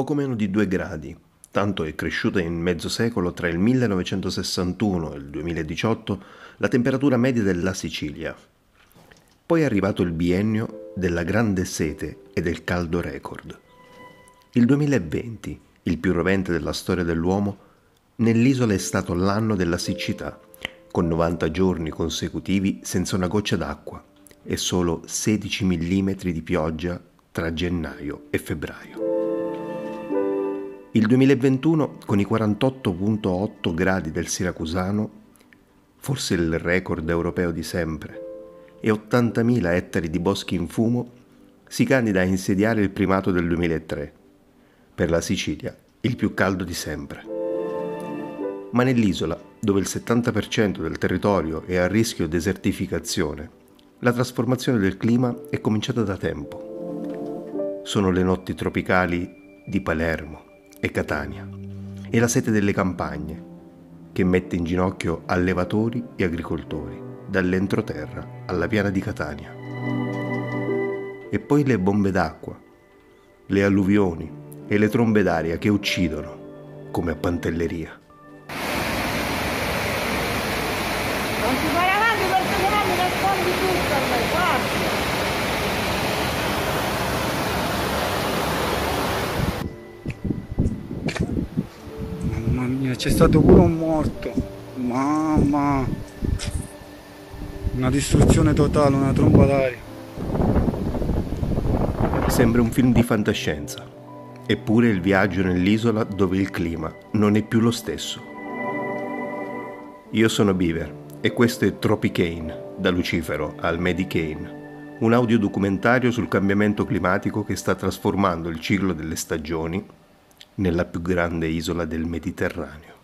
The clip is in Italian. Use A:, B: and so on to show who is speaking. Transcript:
A: poco meno di 2 gradi, tanto è cresciuta in mezzo secolo tra il 1961 e il 2018 la temperatura media della Sicilia. Poi è arrivato il biennio della grande sete e del caldo record. Il 2020, il più rovente della storia dell'uomo, nell'isola è stato l'anno della siccità, con 90 giorni consecutivi senza una goccia d'acqua e solo 16 mm di pioggia tra gennaio e febbraio. Il 2021, con i 48.8 gradi del Siracusano, forse il record europeo di sempre, e 80.000 ettari di boschi in fumo, si candida a insediare il primato del 2003. Per la Sicilia, il più caldo di sempre. Ma nell'isola, dove il 70% del territorio è a rischio desertificazione, la trasformazione del clima è cominciata da tempo. Sono le notti tropicali di Palermo, e Catania e la sete delle campagne che mette in ginocchio allevatori e agricoltori dall'entroterra alla piana di Catania. E poi le bombe d'acqua, le alluvioni e le trombe d'aria che uccidono come a Pantelleria.
B: Non
C: c'è stato pure un morto. Mamma. Una distruzione totale, una tromba d'aria.
A: Sembra un film di fantascienza, eppure il viaggio nell'isola dove il clima non è più lo stesso. Io sono Beaver e questo è Tropicane, da Lucifero al Medicane, un audiodocumentario sul cambiamento climatico che sta trasformando il ciclo delle stagioni nella più grande isola del Mediterraneo.